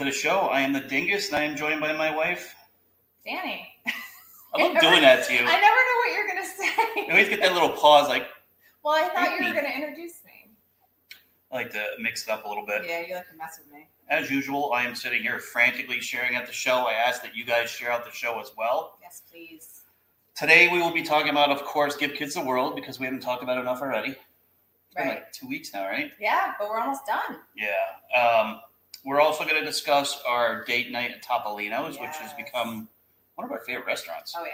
To the show. I am the Dingus, and I am joined by my wife. Dani. I love doing that to you. I never know what you're gonna say. You always get that little pause, like Well, I thought you were gonna introduce me. I like to mix it up a little bit. Yeah, you like to mess with me. As usual, I am sitting here frantically sharing out the show. I ask that you guys share out the show as well. Yes, please. Today we will be talking about, of course, Give Kids the World because we haven't talked about it enough already. It's been Right. like two weeks now, right? Yeah, but we're almost done. Yeah. Um, we're also going to discuss our date night at Topolino's, which has become one of our favorite restaurants. Oh yeah.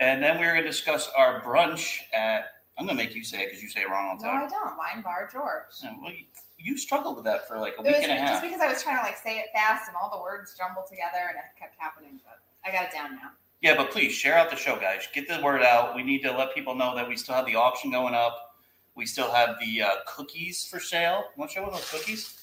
And then we're going to discuss our brunch at. I'm going to make you say it because you say it wrong all the time. No. I don't. Wine Bar George. Yeah, well, you, you struggled with that for like a It week was and a half. just because I was trying to like say it fast and all the words jumbled together and it kept happening, but I got it down now. Yeah, but please share out the show, guys. Get the word out. We need to let people know that we still have the auction going up. We still have the uh, cookies for sale. Want to show those cookies?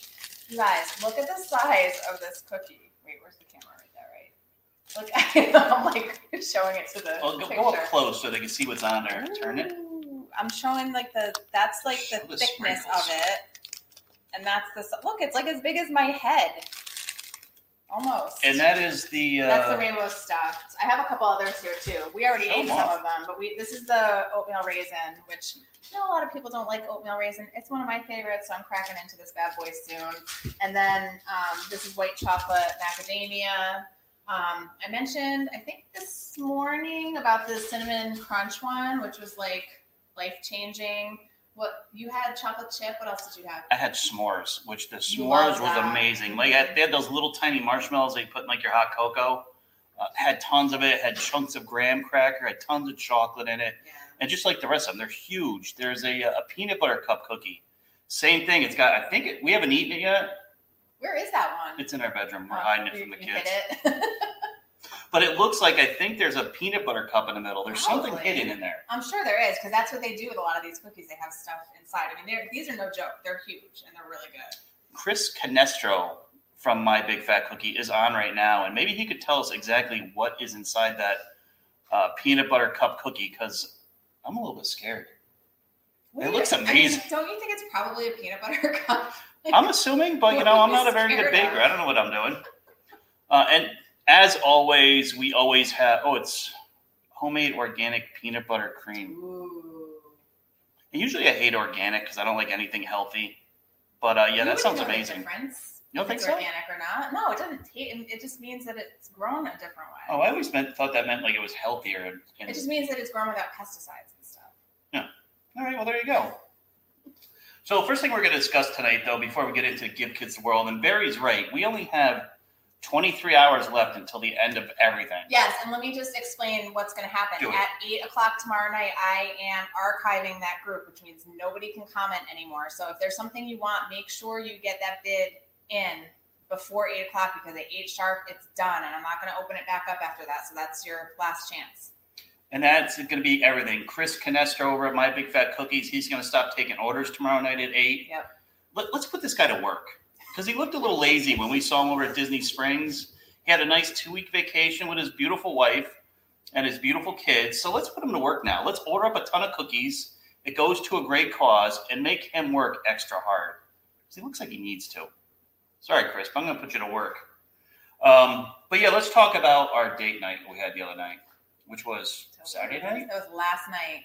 You guys, look at the size of this cookie. Wait, where's the camera right there, right? Look. I'm like showing it to the Oh, go, go up close so they can see what's on there. Turn it. Ooh, I'm showing like the that's like the Show the thickness sprinkles. of it, and that's the s- look. It's like as big as my head, almost. And that is the. Uh, that's the rainbow stuffed. I have a couple others here too. We already ate some of them, but we this is the oatmeal raisin, which I know a lot of people don't like oatmeal raisin. It's one of my favorites, so I'm cracking into this bad boy soon. And then um, this is white chocolate macadamia. Um, I mentioned, I think this morning about the cinnamon crunch one, which was like life changing. What you had chocolate chip? What else did you have? I had s'mores, which the s'mores was amazing. Like I, they had those little tiny marshmallows they put in like your hot cocoa. Uh, had tons of it. Had chunks of graham cracker. Had tons of chocolate in it. Yeah. and just like the rest of them, they're huge. There's a, a peanut butter cup cookie. Same thing. It's got. I think it, we haven't eaten it yet. Where is that one? It's in our bedroom. We're Oh, hiding it from the kids. But it looks like I think there's a peanut butter cup in the middle. There's something hidden in there. I'm sure there is because that's what they do with a lot of these cookies. They have stuff inside. I mean, they're, these are no joke. They're huge and they're really good. Chris Canestro from My Big Fat Cookie is on right now, and maybe he could tell us exactly what is inside that uh, peanut butter cup cookie because I'm a little bit scared. It looks I mean, amazing. don't you think it's probably a peanut butter cup? Like, I'm assuming, but you know, I'm not a very good baker. of? I don't know what I'm doing. Uh, and as always, we always have. Oh, it's homemade organic peanut butter cream. Ooh. And usually, I hate organic because I don't like anything healthy. But uh, yeah, You that sounds amazing. You don't if think it's so? Organic or not? No, it doesn't. Taste, it just means that it's grown a different way. Oh, I always meant thought that meant like it was healthier. And, and It just means that it's grown without pesticides and stuff. Yeah. All right, well there you go. So first thing we're going to discuss tonight, though, before we get into Give Kids the World, and Barry's right, we only have 23 hours left until the end of everything. Yes, and let me just explain what's going to happen. At 8 o'clock tomorrow night, I am archiving that group, which means nobody can comment anymore. So if there's something you want, make sure you get that bid in before 8 o'clock because at 8 sharp, it's done. And I'm not going to open it back up after that. So that's your last chance. And that's going to be everything. Chris Canestro over at My Big Fat Cookies, he's going to stop taking orders tomorrow night at 8. Yep. let, let's put this guy to work because he looked a little lazy when we saw him over at Disney Springs. He had a nice two week vacation with his beautiful wife and his beautiful kids. So let's put him to work now. Let's order up a ton of cookies. It goes to a great cause and make him work extra hard because he looks like he needs to. Sorry, Chris, but I'm going to put you to work. Um, but yeah, let's talk about our date night we had the other night, which was Saturday night. That was last night.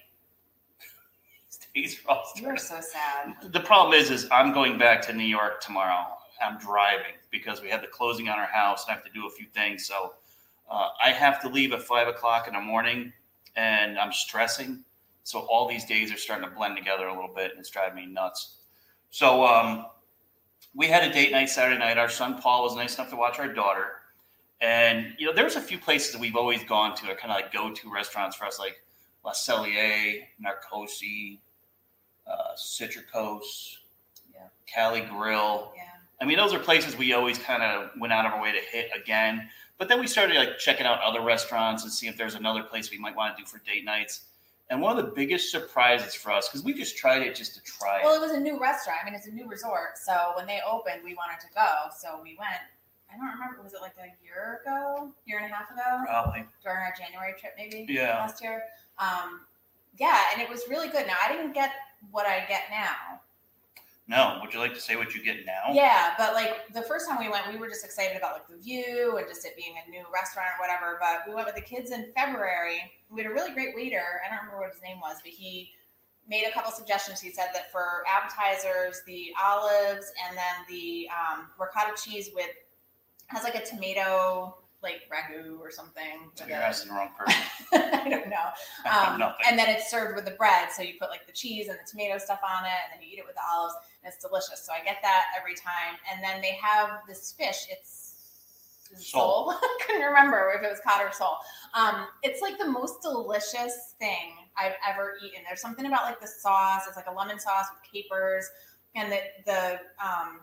Days are all You were so sad. the problem is, is I'm going back to New York tomorrow. I'm driving because we had the closing on our house and I have to do a few things. So uh, I have to leave at five o'clock in the morning, and I'm stressing. So all these days are starting to blend together a little bit, and it's driving me nuts. So um, we had a date night Saturday night. Our son Paul was nice enough to watch our daughter, and you know there's a few places that we've always gone to, are kind of like go-to restaurants for us, like Le Cellier, Narcoossee, uh, Citricos, Yeah. Cali Grill. Yeah. I mean, those are places we always kind of went out of our way to hit again. But then we started like checking out other restaurants and see if there's another place we might want to do for date nights. And one of the biggest surprises for us, because we just tried it just to try it. Well, it. it was a new restaurant. I mean, it's a new resort. So when they opened, we wanted to go. So we went. I don't remember. Was it like a year ago, year and a half ago, Probably. during our January trip, maybe? Yeah. Last year. Um, yeah, and it was really good. Now I didn't get what I get now. No. Would you like to say what you get now? Yeah, but like the first time we went, we were just excited about like the view and just it being a new restaurant or whatever. But we went with the kids in February. We had a really great waiter. I don't remember what his name was, but he made a couple suggestions. He said that for appetizers, the olives and then the um, ricotta cheese with has like a tomato like ragu or something. So you're a- asking the wrong person. I don't know. Um, and then it's served with the bread. So you put like the cheese and the tomato stuff on it, and then you eat it with the olives, and it's delicious. So I get that every time. And then they have this fish. It's is it Sole. sole. I couldn't remember if it was cod or sole. Um, it's like the most delicious thing I've ever eaten. There's something about like the sauce. It's like a lemon sauce with capers, and the the um,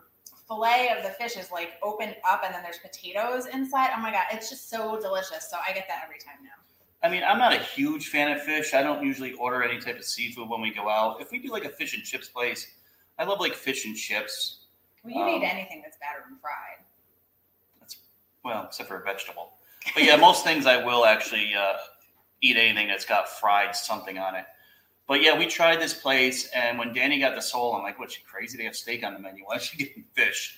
fillet of the fish is like opened up, and then there's potatoes inside. Oh my god, it's just so delicious. So I get that every time now. I mean, I'm not a huge fan of fish. I don't usually order any type of seafood when we go out. If we do like a fish and chips place, I love like fish and chips. Well, you Um, eat anything that's battered and fried. Well, except for a vegetable. But yeah, most things I will actually uh, eat anything that's got fried something on it. But yeah, we tried this place, and when Dani got the sole, I'm like, "What's she crazy? They have steak on the menu. Why is she getting fish?"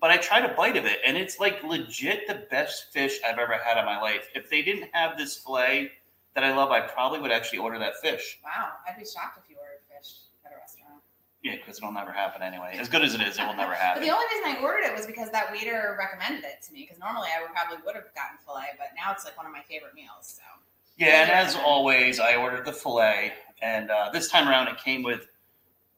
But I tried a bite of it, and it's like legit the best fish I've ever had in my life. If they didn't have this fillet that I love, I probably would actually order that fish. Wow, I'd be shocked if you ordered fish at a restaurant. Yeah, because it'll never happen anyway. As good as it is, it will never But happen. the only reason I ordered it was because that waiter recommended it to me. Because normally I would probably would have gotten filet, but now it's like one of my favorite meals. So Yeah, and as always, I ordered the filet, and uh, this time around it came with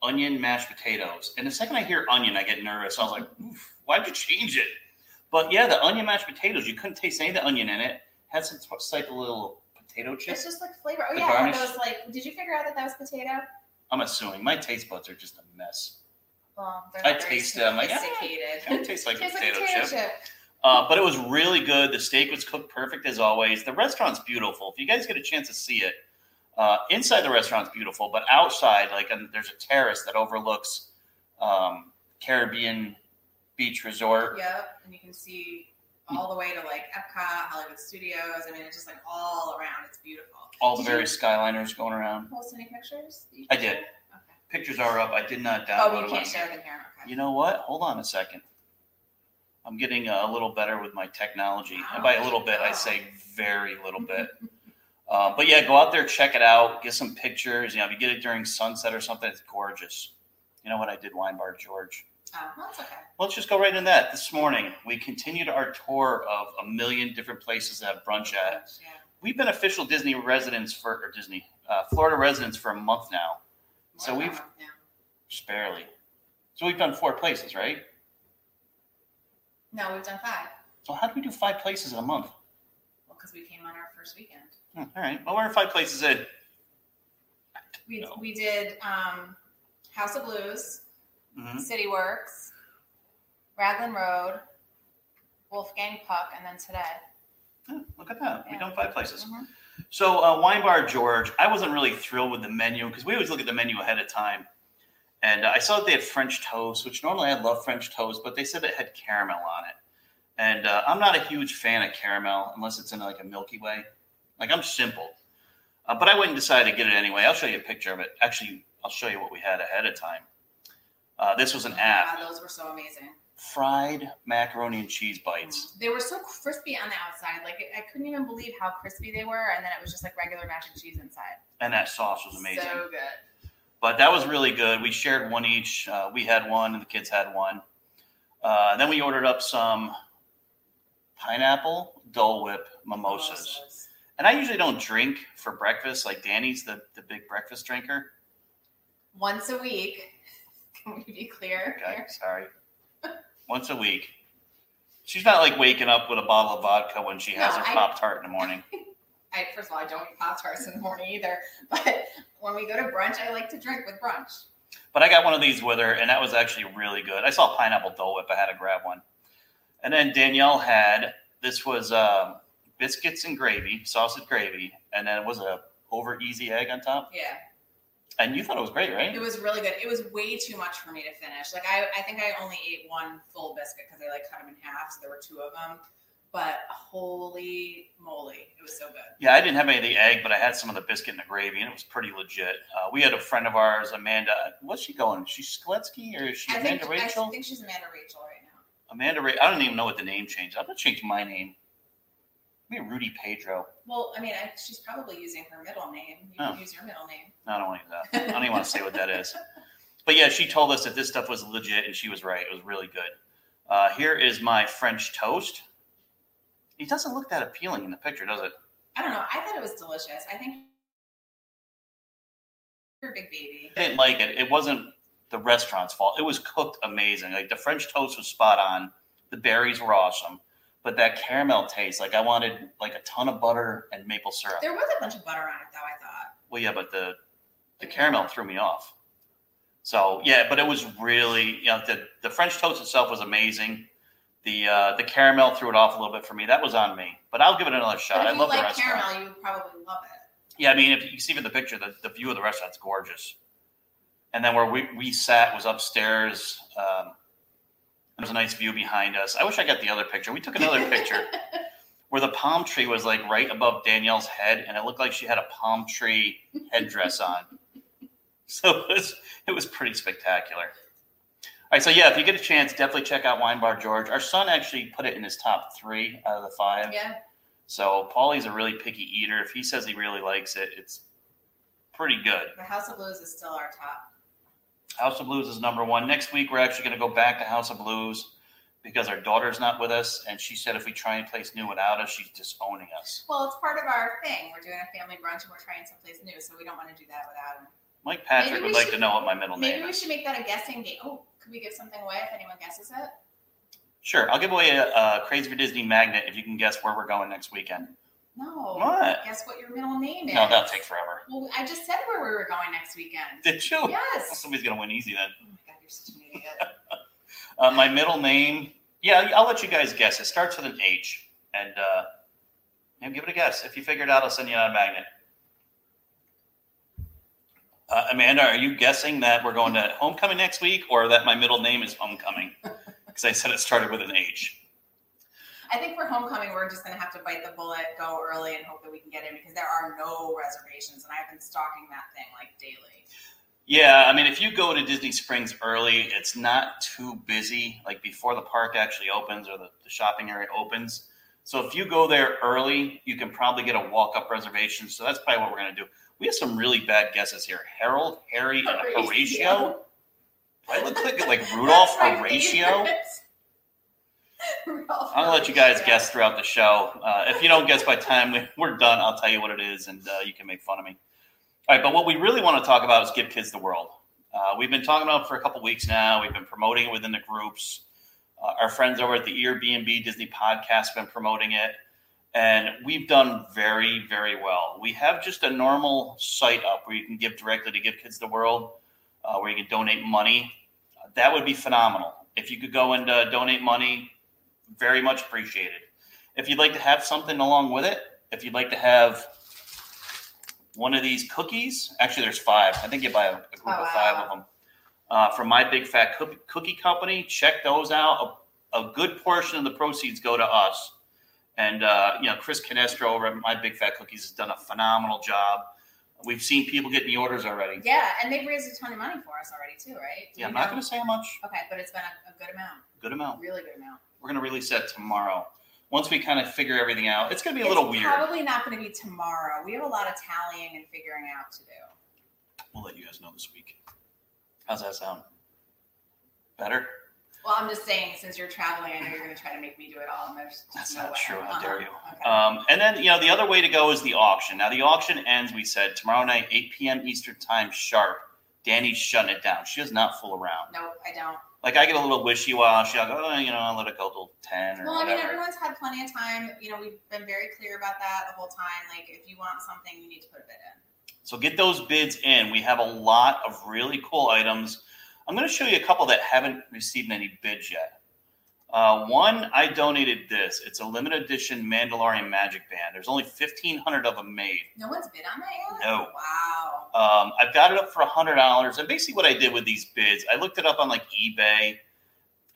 onion mashed potatoes. And the second I hear onion, I get nervous. I was like, Oof, why'd you change it? But yeah, the onion mashed potatoes, you couldn't taste any of the onion in it. Had some type of little potato chip. it's just like flavor. Oh yeah, garnish? was like. Did you figure out that that was potato? I'm assuming my taste buds are just a mess. Well, I taste it, I'm like, ah, sophisticated. Kind tastes like a Tastes potato, like potato chip. chip. Uh, but it was really good. The steak was cooked perfect as always. The restaurant's beautiful. If you guys get a chance to see it, uh, inside the restaurant's beautiful, but outside, like um, there's a terrace that overlooks um, Caribbean Beach Resort. Yep, and you can see all the way to like Epcot, Hollywood Studios. I mean, it's just like all around. It's beautiful. All the Did you various skyliners going around. Post any pictures? I did. Okay. Pictures are up. I did not download Oh, you can't share them here. Okay. You know what? Hold on a second. I'm getting uh, a little better with my technology. And by a little bit, I say very little bit. uh, but yeah, go out there, check it out, get some pictures. You know, if you get it during sunset or something, it's gorgeous. You know what? I did Wine Bar George. Oh, that's okay. Let's just go right in that. This morning, we continued our tour of a million different places to have brunch at. Yeah. We've been official Disney residents for, or Disney, uh, Florida residents for a month now, So More than we've- yeah. just barely. So we've done four places, right? No, we've done five. So how do we do five places in a month? Well, because we came on our first weekend. Hmm, all right. Well, we're five places in. We, we did um, House of Blues, hmm City Works, Raglan Road, Wolfgang Puck, and then today. Yeah, look at that. We've Yeah. done five places. Mhm. So, uh, Wine Bar George, I wasn't really thrilled with the menu because we always look at the menu ahead of time. And I saw that they had French toast, which normally I love French toast, but they said it had caramel on it. And uh, I'm not a huge fan of caramel unless it's in like a Milky Way. Like I'm simple. Uh, but I went and decided to get it anyway. I'll show you a picture of it. Actually, I'll show you what we had ahead of time. Uh, this was an app. Wow, those were so amazing. Fried macaroni and cheese bites. They were so crispy on the outside. Like I couldn't even believe how crispy they were, and then it was just like regular mac and cheese inside. And that sauce was amazing. So good. but that was really good. We shared one each. Uh, we had one, and the kids had one. Uh, then we ordered up some pineapple Dole Whip mimosas. And I usually don't drink for breakfast. Like Dani's the, the big breakfast drinker. Once a week. Can we be clear? Okay, sorry. Once a week. She's not like waking up with a bottle of vodka when she has No, her Pop Tart in the morning. I first of all, I don't eat Pop Tarts in the morning either. But when we go to brunch, I like to drink with brunch. But I got one of these with her, and that was actually really good. I saw pineapple Dole Whip. I had to grab one. And then Danielle had this was um, biscuits and gravy, sausage gravy, and then it was a over easy egg on top. Yeah. And you thought it was great, right? It was really good. It was way too much for me to finish. Like I, I think I only ate one full biscuit because I like cut them in half, so there were two of them. But holy moly, it was so good. Yeah, I didn't have any of the egg, but I had some of the biscuit and the gravy, and it was pretty legit. Uh, we had a friend of ours, Amanda. What's she going? Is she Skletsky or is she I think, Amanda Rachel? I think she's Amanda Rachel right now. Amanda Rachel. I don't even know what the name changed. I'm gonna change my name. Maybe Rudy Pedro. Well, I mean, I, she's probably using her middle name. You Oh. can use your middle name. No, I don't want to use that. I don't even want to say what that is. But yeah, she told us that this stuff was legit, and she was right. It was really good. Uh, here is my French toast. It doesn't look that appealing in the picture, does it? I don't know. I thought it was delicious. I think you're a big baby. I didn't like it. It wasn't the restaurant's fault. It was cooked amazing. Like the French toast was spot on. The berries were awesome. But that caramel taste, like I wanted like a ton of butter and maple syrup. There was a bunch of butter on it, though. I thought. Well, yeah, but the the caramel threw me off. So yeah, but it was really you know the the French toast itself was amazing. The uh, the caramel threw it off a little bit for me. That was on me, but I'll give it another shot. But I if you love the restaurant. caramel, you would probably love it. Yeah, I mean, if you see from the picture, the, the view of the restaurant's gorgeous. And then where we, we sat was upstairs. Um, there's a nice view behind us. I wish I got the other picture. We took another picture where the palm tree was like right above Danielle's head, and it looked like she had a palm tree headdress on. So it was it was pretty spectacular. All right, so yeah, if you get a chance, definitely check out Wine Bar George. Our son actually put it in his top three out of the five. Yeah. So Paulie's a really picky eater. If he says he really likes it, it's pretty good. The House of Blues is still our top. House of Blues is number one. Next week we're actually going to go back to House of Blues because our daughter's not with us, and she said if we try and place new without us, she's disowning us. Well, it's part of our thing. We're doing a family brunch and we're trying someplace new, so we don't want to do that without him. Mike Patrick Maybe would like should- to know what my middle name is. Maybe we should make that a guessing game. Oh, could we give something away if anyone guesses it? Sure, I'll give away a, a Crazy for Disney magnet if you can guess where we're going next weekend. No. What? Guess what your middle name is? No, that'll take forever. Well, I just said where we were going next weekend. Did you? Yes. Somebody's going to win easy then. Oh my god, you're such an idiot. Uh, my middle name, yeah, I'll let you guys guess. It starts with an H, and uh, yeah, give it a guess. If you figure it out, I'll send you out a magnet. Uh, Amanda, are you guessing that we're going to homecoming next week, or that my middle name is homecoming? Because I said it started with an H. I think for homecoming, we're just going to have to bite the bullet, go early, and hope that we can get in because there are no reservations, and I've been stalking that thing like daily. Yeah, I mean, if you go to Disney Springs early, it's not too busy, like before the park actually opens or the, the shopping area opens. So if you go there early, you can probably get a walk up reservation. So that's probably what we're going to do. We have some really bad guesses here Harold, Harry, and Horatio. Do I look like, like Rudolph Horatio? favorite. I'm to let you guys guess throughout the show. Uh, if you don't guess by time we- we're done, I'll tell you what it is and uh, you can make fun of me. All right, but what we really want to talk about is Give Kids the World. Uh, we've been talking about for a couple weeks now. We've been promoting it within the groups. Uh, our friends over at the Airbnb Disney podcast have been promoting it, and we've done very, very well. We have just a normal site up where you can give directly to Give Kids the World, uh, where you can donate money. That would be phenomenal. If you could go and uh, donate money, very much appreciated. If you'd like to have something along with it, if you'd like to have one of these cookies, actually, there's five. I think you buy a, a group Oh, of five of them. uh, from my Big Fat Cookie, Cookie Company. Check those out. A, a good portion of the proceeds go to us. And, uh, you know, Chris Canestro over at My Big Fat Cookies has done a phenomenal job. We've seen people getting the orders already. Yeah, and they've raised a ton of money for us already too, right? Do Yeah, I'm not going to say how much. Okay, but it's been a, a good amount, Good amount. really good amount. We're going to release that tomorrow. Once we kind of figure everything out, it's going to be a little weird. Probably not going to be tomorrow. We have a lot of tallying and figuring out to do. We'll let you guys know this week. How's that sound? Better? Well, I'm just saying, since you're traveling, I know you're going to try to make me do it all. And there's That's no not way. true. How Uh-huh. dare you? Okay. Um, and then, you know, the other way to go is the auction. Now, the auction ends, we said, tomorrow night, 8 p.m. Eastern Time sharp. Dani's shutting it down. She does not fool around. nope, I don't. Like, I get a little wishy washy. I'll go, oh, you know, I'll let it go till 10 or Well, I mean, whatever. everyone's had plenty of time. You know, we've been very clear about that the whole time. Like, if you want something, you need to put a bid in. So get those bids in. We have a lot of really cool items. I'm going to show you a couple that haven't received any bids yet. Uh, one, I donated this. It's a limited edition Mandalorian Magic Band. There's only 1,500 of them made. No one's bid on that yet. No. Wow. Um, I've got it up for $100. And basically, what I did with these bids, I looked it up on like eBay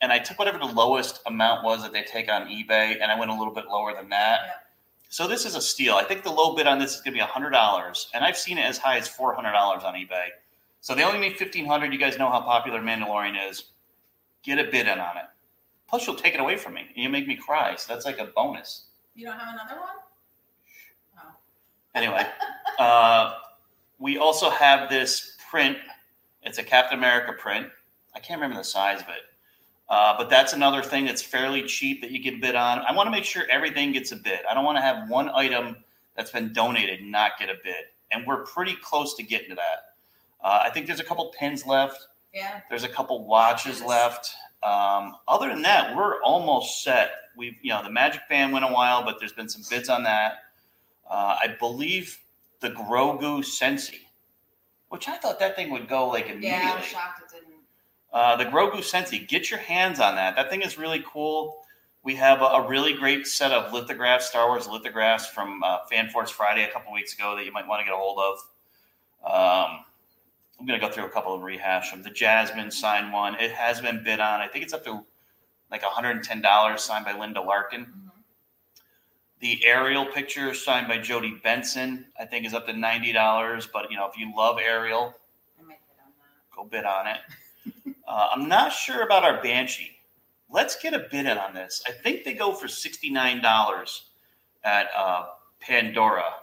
and I took whatever the lowest amount was that they take on eBay and I went a little bit lower than that. So this is a steal. I think the low bid on this is going to be $100. And I've seen it as high as $400 on eBay. So they only made 1500 You guys know how popular Mandalorian is. Get a bid in on it. Plus, you'll take it away from me. and You make me cry. So that's like a bonus. You don't have another one? Oh. Anyway, uh, we also have this print. It's a Captain America print. I can't remember the size of it. Uh, but that's another thing that's fairly cheap that you get bid on. I want to make sure everything gets a bid. I don't want to have one item that's been donated not get a bid. And we're pretty close to getting to that. Uh, I think there's a couple pins left. Yeah. There's a couple watches left. Um, other than that, we're almost set. We've, you know, the Magic Band went a while, but there's been some bids on that. Uh, I believe the Grogu Sensi, which I thought that thing would go like Yeah, immediately. I'm shocked it didn't. Uh, the Grogu Sensi, get your hands on that. That thing is really cool. We have a, a really great set of lithographs, Star Wars lithographs from uh, Fan Force Friday a couple weeks ago that you might want to get a hold of. Um, I'm going to go through a couple and rehash them. The Jasmine signed one. It has been bid on. I think it's up to like $110 signed by Linda Larkin. Mhm. The Ariel picture signed by Jodi Benson, I think is up to $90. But, you know, if you love Ariel, bid go bid on it. uh, I'm not sure about our Banshee. Let's get a bid in on this. I think they go for $69 at uh, Pandora.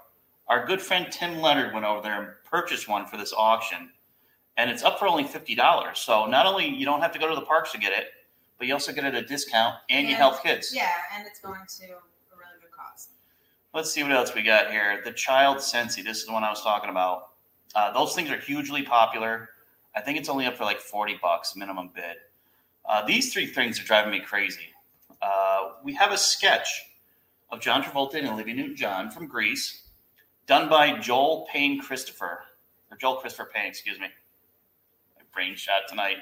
Our good friend Tim Leonard went over there and purchased one for this auction, and it's up for only $50. So not only you don't have to go to the parks to get it, but you also get it at a discount and you help kids. Yeah, and it's going to a really good cause. Let's see what else we got here. The Child Sensi. This is the one I was talking about. Uh, those things are hugely popular. I think it's only up for like 40 bucks minimum bid. Uh, these three things are driving me crazy. Uh, we have a sketch of John Travolta and Olivia Newton-John from Grease, done by Joel Payne Christopher, or Joel Christopher Payne, excuse me. My brain shot tonight.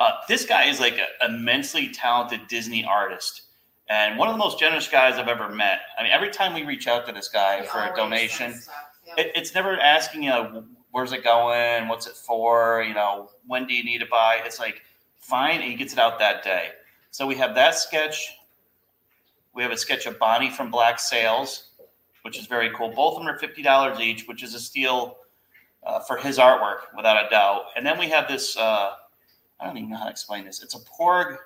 Uh, this guy is like an immensely talented Disney artist and one of the most generous guys I've ever met. I mean, every time we reach out to this guy He for a donation. Yep. it, it's never asking, you know, where's it going? What's it for? You know, when do you need it by? It's like, fine, and he gets it out that day. So we have that sketch. We have a sketch of Bonny from Black Sails, which is very cool. Both of them are $50 each, which is a steal uh, for his artwork, without a doubt. And then we have this, uh, I don't even know how to explain this. It's a Porg.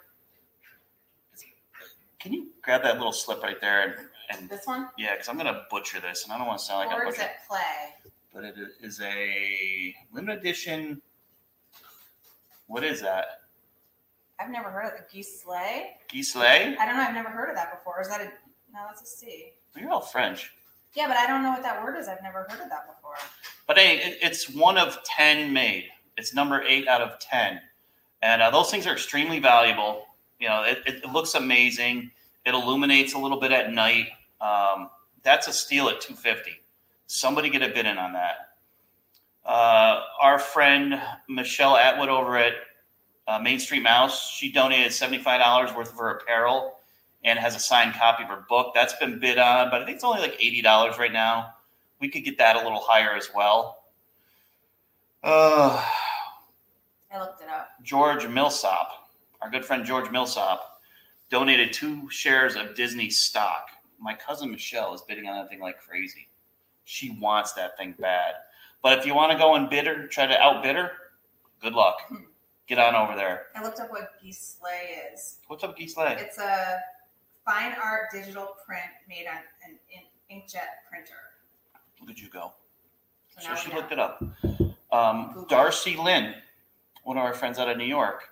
Can you grab that little slip right there and, and This one? yeah, because I'm gonna butcher this, and I don't want to sound like a Words butcher. at play. But it is a limited edition. What is that? I've never heard of the geese sleigh. Gisley? I don't know. I've never heard of that before. Is that a no? That's a C. You're all French. Yeah, but I don't know what that word is. I've never heard of that before. But hey, it, it's one of ten made. It's number eight out of ten, and uh, those things are extremely valuable. You know, it, it looks amazing. It illuminates a little bit at night. Um, that's a steal at two fifty. Somebody get a bid in on that. Uh, our friend Michelle Atwood over at uh, Main Street Mouse, she donated seventy five dollars worth of her apparel and has a signed copy of her book. That's been bid on, but I think it's only like eighty dollars right now. We could get that a little higher as well. Uh, I looked it up. George Millsop, our good friend George Millsop, donated two shares of Disney stock. My cousin Michelle is bidding on that thing like crazy. She wants that thing bad. But if you want to go and bid her, try to outbid her, good luck. Get on over there. I looked up what geese sleigh is. What's up, Geese Lay? It's a fine art digital print made on an inkjet printer. At you go. So So she looked it up. Um, Darcy Lynn, one of our friends out of New York,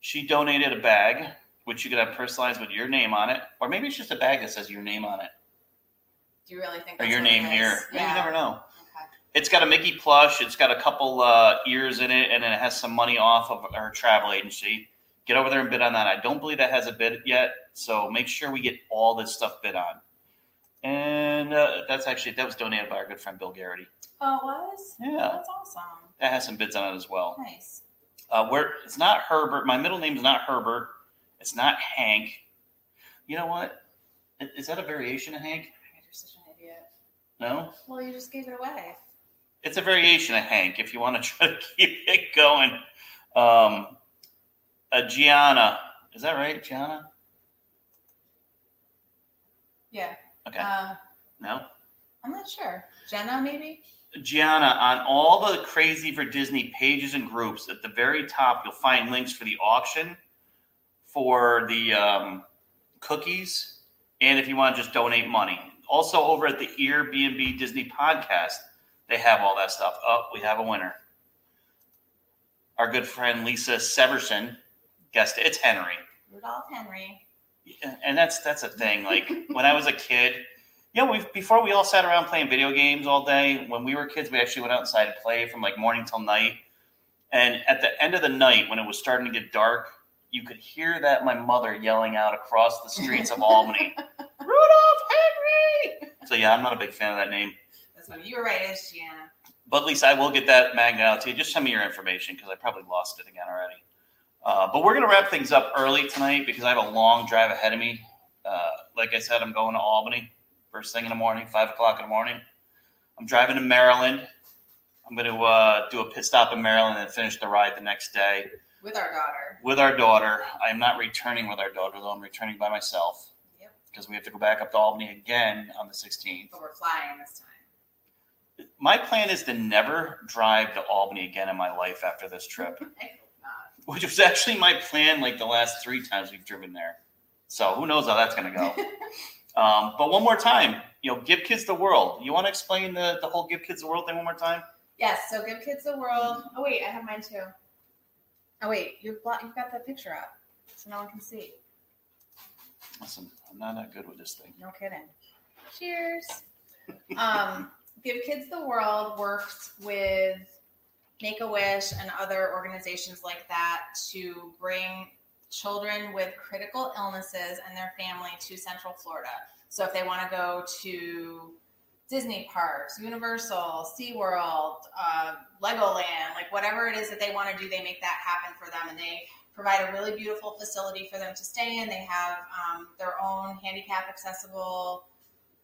she donated a bag which you could have personalized with your name on it, or maybe it's just a bag that says your name on it Do you really think? or your name here. Yeah. Maybe You never know. Okay. It's got a Mickey plush. It's got a couple uh, ears in it, and then it has some money off of our travel agency. Get over there and bid on that. I don't believe that has a bid yet, so make sure we get all this stuff bid on. And uh, that's actually that was donated by our good friend Bill Garrity. Oh, it was. Yeah. That's awesome. That has some bids on it as well. Nice. Uh, where it's not Herbert. My middle name is not Herbert. It's not Hank. You know what? Is that a variation of Hank? You're such an idiot. No, Well, you just gave it away. it's a variation of Hank. If you want to try to keep it going, um, a Gianna. Is that right, Gianna? Yeah. Okay. Uh, no. I'm not sure. Jenna, maybe. Gianna, on all the Crazy for Disney pages and groups, at the very top, you'll find links for the auction, for the um, cookies, and if you want to just donate money. Also, over at the Airbnb Disney podcast, they have all that stuff. Oh, we have a winner. Our good friend Lisa Severson guessed it. It's Henry. Rudolph Henry. and that's that's a thing. Like when I was a kid, you know, we before we all sat around playing video games all day. When we were kids, we actually went outside and played from like morning till night. And at the end of the night, when it was starting to get dark, you could hear that my mother yelling out across the streets of Albany, Rudolph Henry. So yeah, I'm not a big fan of that name. That's funny. You were right. It's Gianna. But at least I will get that magnet out to you. Just send me your information because I probably lost it again already. Uh, but we're going to wrap things up early tonight because I have a long drive ahead of me. Uh, like I said, I'm going to Albany first thing in the morning, five o'clock in the morning. I'm driving to Maryland. I'm going to uh, do a pit stop in Maryland and finish the ride the next day With our daughter. with our daughter. I'm not returning with our daughter, though. I'm returning by myself Yep. because we have to go back up to Albany again on the 16th. But we're flying this time. My plan is to never drive to Albany again in my life after this trip. I hope not. which was actually my plan like the last three times we've driven there. So who knows how that's going to go. um, but one more time, you know, give kids the world. You want to explain the, the whole give kids the world thing one more time? Yes. So give kids the world. Oh wait, I have mine too. Oh wait, you've blo- you've got the picture up, so no one can see. Listen, I'm not that good with this thing. No kidding. Cheers. Um, Give Kids the World works with Make a Wish and other organizations like that to bring children with critical illnesses and their family to Central Florida. So if they want to go to Disney parks, Universal, SeaWorld, uh, Legoland, like whatever it is that they want to do, they make that happen for them. And they provide a really beautiful facility for them to stay in. They have um, their own handicap accessible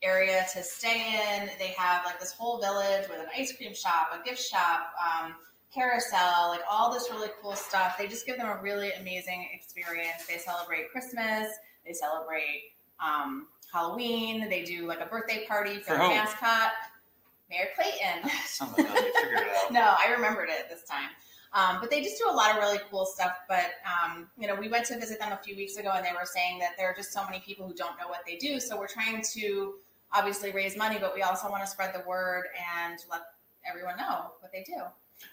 area to stay in. They have like this whole village with an ice cream shop, a gift shop, um, carousel, like all this really cool stuff. They just give them a really amazing experience. They celebrate Christmas. They celebrate um, Halloween. They do like a birthday party for, For the mascot, Mayor Clayton. Son of a gun, you figured it out. no, I remembered it this time. Um, but they just do a lot of really cool stuff. But um, you know, we went to visit them a few weeks ago, and they were saying that there are just so many people who don't know what they do. So we're trying to obviously raise money, but we also want to spread the word and let everyone know what they do.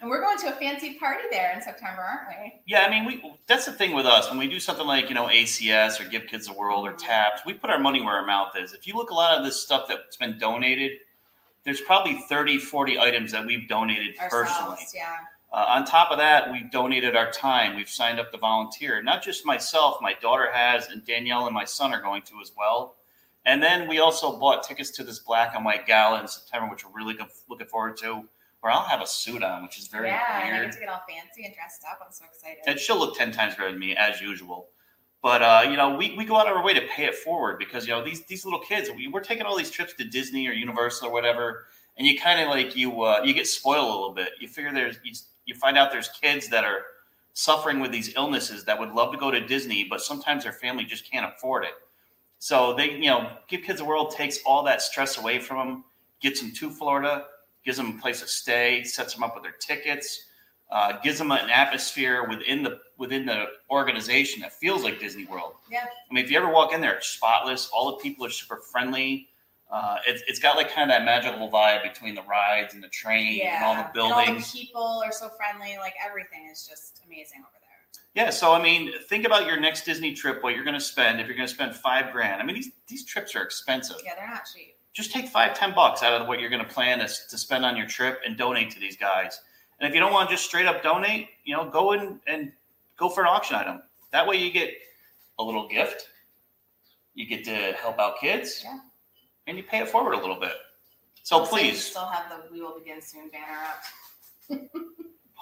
And we're going to a fancy party there in September, aren't we? Yeah, I mean, we that's the thing with us. When we do something like, you know, ACS or Give Kids the World or TAPS, we put our money where our mouth is. If you look a lot of this stuff that's been donated, there's probably 30, 40 items that we've donated personally. Yeah. Uh, on top of that, we've donated our time. We've signed up to volunteer. Not just myself, my daughter has, and Danielle and my son are going to as well. And then we also bought tickets to this black and white gala in September, which we're really looking forward to. Where I'll have a suit on, which is very yeah, and I weird. get to get all fancy and dressed up. I'm so excited. And she'll look ten times better than me as usual. But uh, you know, we, we go out of our way to pay it forward because you know these these little kids. We, we're taking all these trips to Disney or Universal or whatever, and you kind of like you uh, you get spoiled a little bit. You figure there's you, you find out there's kids that are suffering with these illnesses that would love to go to Disney, but sometimes their family just can't afford it. So they, you know, Give Kids a World takes all that stress away from them, gets them to Florida, gives them a place to stay, sets them up with their tickets, uh, gives them an atmosphere within the within the organization that feels like Disney World. Yeah. I mean, if you ever walk in there, it's spotless. All the people are super friendly. Uh, it's, it's got like kind of that magical vibe between the rides and the train Yeah. and all the And buildings. all the people are so friendly. Like everything is just amazing over there. Yeah, so I mean, think about your next Disney trip, what you're going to spend if you're going to spend five grand. I mean, these these trips are expensive. Yeah, they're not cheap. Just take five, ten bucks out of what you're going to plan to, to spend on your trip and donate to these guys. And if you don't want to just straight up donate, you know, go in and go for an auction item. That way, you get a little gift. You get to help out kids, Yeah. and you pay it forward a little bit. So please, still have the "We Will Begin Soon" banner up.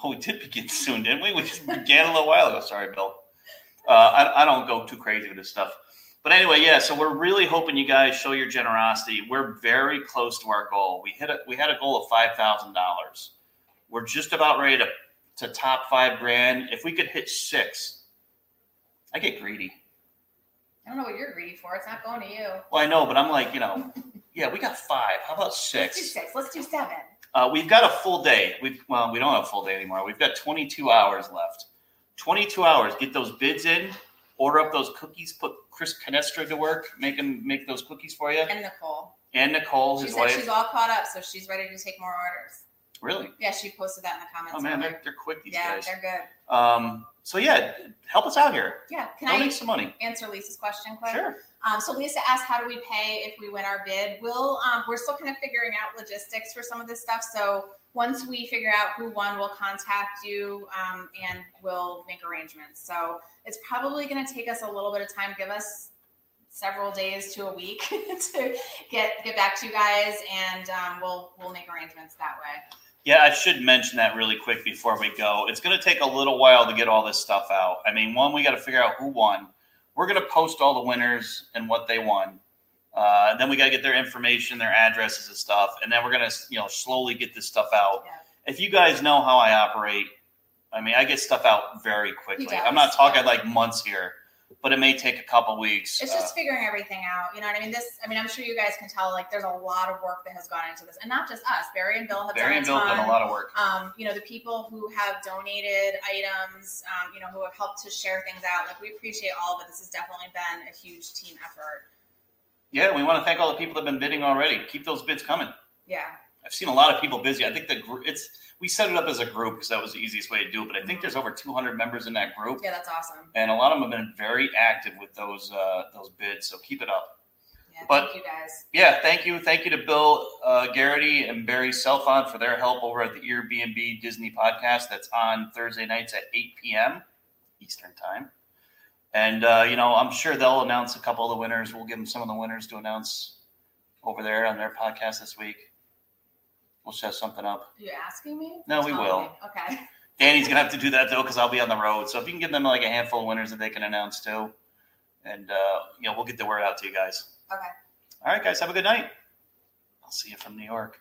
Oh, we did begin soon, didn't we? We just began a little while ago. Sorry, Bill. Uh, I, I don't go too crazy with this stuff. But anyway, yeah. So we're really hoping you guys show your generosity. We're very close to our goal. We hit a, we had a goal of five thousand dollars. We're just about ready to to top five grand. If we could hit six, I get greedy. I don't know what you're greedy for. It's not going to you. Well, I know, but I'm like, you know, yeah, we got five. How about six? Let's do six? six. Let's do seven. Uh, we've got a full day. We've well, we don't have a full day anymore. We've got 22 hours left. 22 hours. Get those bids in. Order up those cookies. Put Chris Canestro to work. Make him make those cookies for you. And Nicole. And Nicole, She his said wife. she's all caught up, so she's ready to take more orders. really? Yeah, she posted that in the comments. Oh man, they're, they're quick these yeah, guys. they're good. Um, so yeah, help us out here. Yeah. Can Donate I some money. answer Lisa's question quick? Sure. Um, so Lisa asked, "How do we pay if we win our bid?" We'll um, we're still kind of figuring out logistics for some of this stuff. So once we figure out who won, we'll contact you um, and we'll make arrangements. So it's probably going to take us a little bit of time. Give us several days to a week to get get back to you guys, and um, we'll we'll make arrangements that way. Yeah, I should mention that really quick before we go. It's going to take a little while to get all this stuff out. I mean, one, we got to figure out who won. We're going to post all the winners and what they won. Uh, then we got to get their information, their addresses and stuff, and then we're going to, you know, slowly get this stuff out. Yeah. If you guys know how I operate, I mean, I get stuff out very quickly. I'm not talking yeah. like months here, but it may take a couple weeks. It's Uh, just figuring everything out. You know what I mean? This, I mean, I'm sure you guys can tell. Like, there's a lot of work that has gone into this, and not just us. Barry and Bill have Barry and done Bill a ton. done a lot of work. um, you know, the people who have donated items, um, you know, who have helped to share things out. Like, we appreciate all of it. This has definitely been a huge team effort. Yeah, we want to thank all the people that have been bidding already. Keep those bids coming. Yeah. I've seen a lot of people busy. I think the group it's we set it up as a group because that was the easiest way to do it. But I think there's over 200 members in that group, Yeah, that's awesome. and a lot of them have been very active with those uh, those bids. So keep it up. Yeah, But- thank you guys. Yeah, thank you, thank you to Bill uh, Garrity and Barry Selfon for their help over at the Airbnb Disney podcast. That's on Thursday nights at 8 p.m. Eastern time. And uh, you know, I'm sure they'll announce a couple of the winners. We'll give them some of the winners to announce over there on their podcast this week. We'll set something up. Are you asking me? No, we will. me. Okay. Dani's gonna have to do that though because I'll be on the road. So if you can give them like a handful of winners that they can announce too, and uh, you know we'll get the word out to you guys. Okay. All right, guys, have a good night. I'll see you from New York.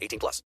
18 plus.